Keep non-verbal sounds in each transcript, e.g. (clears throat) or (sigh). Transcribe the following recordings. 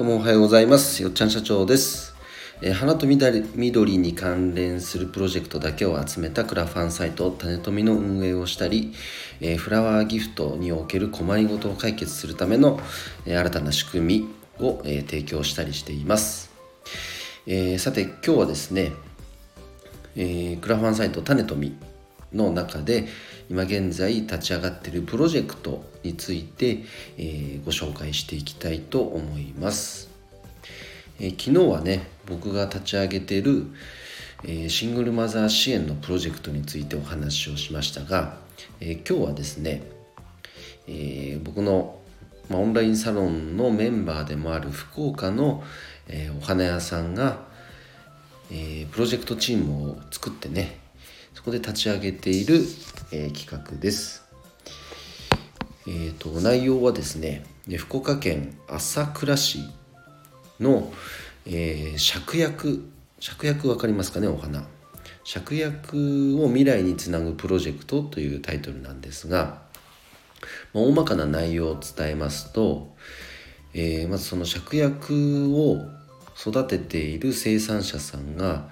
どうもおはようございます。よっちゃん社長です。えー花と緑に関連するプロジェクトだけを集めたクラファンサイト種富の運営をしたり、えーフラワーギフトにおける困りごとを解決するための、えー新たな仕組みを、え提供したりしています。えさて今日はですね、えクラファンサイト種富の中で今現在立ち上がっているプロジェクトについて、えーご紹介していきたいと思います、えー昨日はね僕が立ち上げている、えーシングルマザー支援のプロジェクトについてお話をしましたが、え今日はですね、え僕の、ま、オンラインサロンのメンバーでもある福岡の、えお花屋さんがえプロジェクトチームを作ってねそこで立ち上げている、えー企画です。えー、と内容はですね福岡県朝倉市の、えー芍薬芍薬わかりますかねお花芍薬を未来につなぐプロジェクトというタイトルなんですが、まあ大まかな内容を伝えますと、えーまずその芍薬を育てている生産者さんが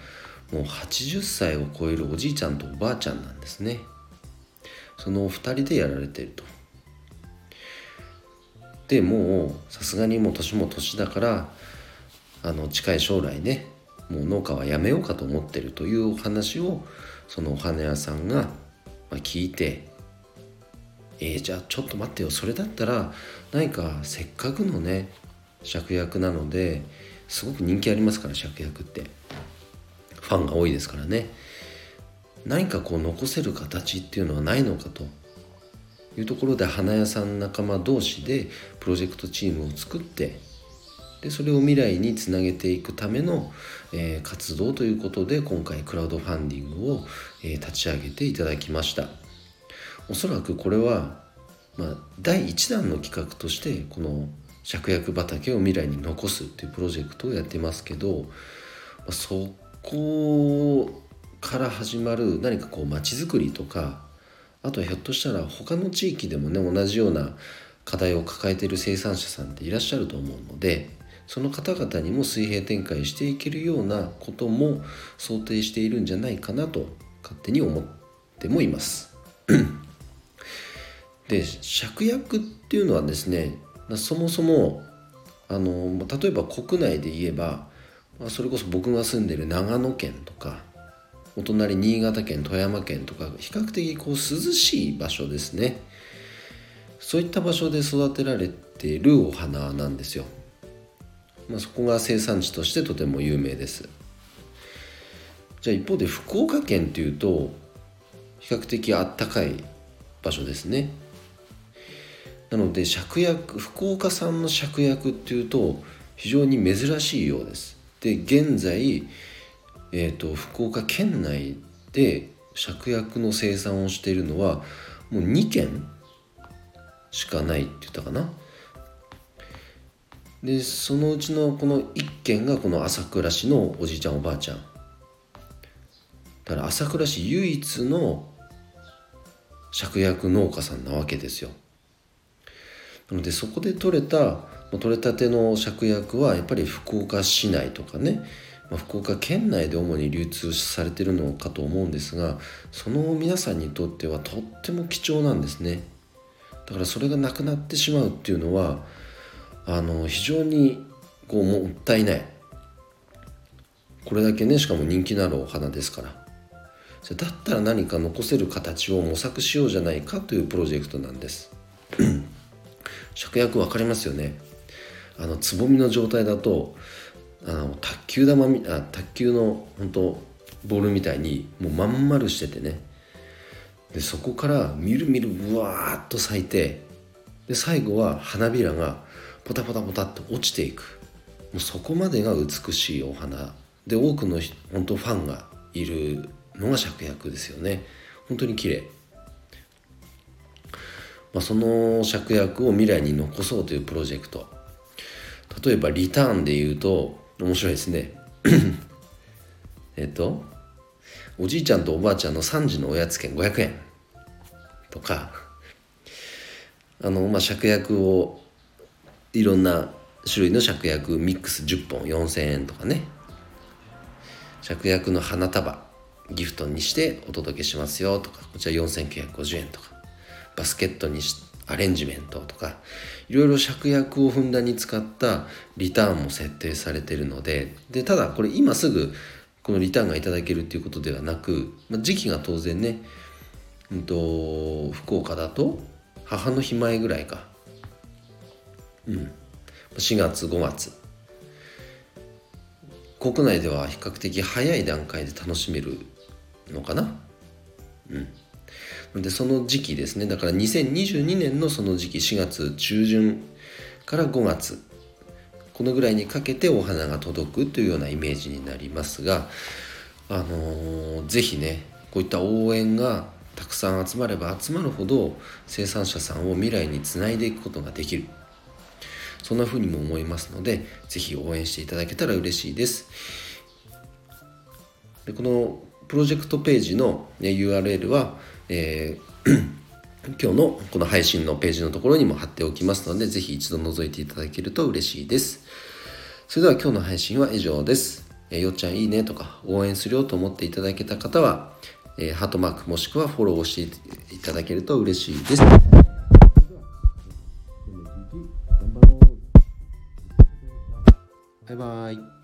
もう80歳を超えるおじいちゃんとおばあちゃんなんですね。そのお二人でやられていると。でもうさすがにもう年も年だからあの近い将来ねもう農家はやめようかと思ってるというお話をそのお花屋さんが聞いてえー、じゃあちょっと待ってよそれだったら何かせっかくのね芍薬なのですごく人気ありますから芍薬って。ファンが多いですからね。何かこう残せる形っていうのはないのかというところで花屋さん仲間同士でプロジェクトチームを作ってでそれを未来につなげていくための、えー活動ということで今回クラウドファンディングを、えー立ち上げていただきました。おそらくこれは、まあ、第1弾の企画としてこの芍薬畑を未来に残すというプロジェクトをやってますけど、まあそこから始まる何かこう街づくりとかあとはひょっとしたら他の地域でもね同じような課題を抱えている生産者さんっていらっしゃると思うのでその方々にも水平展開していけるようなことも想定しているんじゃないかなと勝手に思ってもいます。で芍薬っていうのはですねそもそもあの例えば国内で言えばそれこそ僕が住んでる長野県とかお隣新潟県富山県とか比較的こう涼しい場所ですね。そういった場所で育てられてるお花なんですよ、まあ、そこが生産地としてとても有名です。じゃあ一方で福岡県っていうと比較的あったかい場所ですね。なので芍薬福岡産の芍薬っていうと非常に珍しいようです。で現在、えー、と福岡県内で芍薬の生産をしているのはもう2軒しかないって言ったかな。でそのうちのこの1軒がこの朝倉市のおじいちゃんおばあちゃん。だから朝倉市唯一の芍薬農家さんなわけですよ。なのでそこで取れた取れたての芍薬はやっぱり福岡市内とかね、まあ、福岡県内で主に流通されてるのかと思うんですがその皆さんにとってはとっても貴重なんですね。だからそれがなくなってしまうっていうのはあの非常にこうもったいない。これだけねしかも人気のあるお花ですから。だったら何か残せる形を模索しようじゃないかというプロジェクトなんです。芍薬分かりますよね。あのつぼみの状態だとあの卓球玉みあ卓球の本当ボールみたいにもうまん丸しててね。でそこからみるみるぶわーっと咲いてで最後は花びらがポタポタポタって落ちていく。もうそこまでが美しいお花。で多くの本当ファンがいるのが芍薬ですよね。本当に綺麗。まあ、その芍薬を未来に残そうというプロジェクト。例えばリターンで言うと面白いですね。えっとおじいちゃんとおばあちゃんの3時のおやつ券500円。とかあのまあ芍薬をいろんな種類の芍薬ミックス10本4000円とかね。芍薬の花束ギフトにしてお届けしますよとかこちら4950円とか。バスケットにアレンジメントとかいろいろ芍薬をふんだんに使ったリターンも設定されてるのででただこれ今すぐこのリターンがいただけるっていうことではなく、まあ、時期が当然ね、うんと、福岡だと母の日前ぐらいか。うん。4月5月。国内では比較的早い段階で楽しめるのかな。うん。でその時期ですね。だから2022年のその時期4月中旬から5月このぐらいにかけてお花が届くというようなイメージになりますがあのー、ぜひねこういった応援がたくさん集まれば集まるほど生産者さんを未来につないでいくことができる。そんな風にも思いますのでぜひ応援していただけたら嬉しいです。でこのプロジェクトページの、ね、URL は、えー (clears throat) 今日のこの配信のページのところにも貼っておきますので、ぜひ一度覗いていただけると嬉しいです。それでは今日の配信は以上です。えよっちゃんいいねとか応援するよと思っていただけた方は、え、ハートマークもしくはフォローをしていただけると嬉しいです。バイバイ。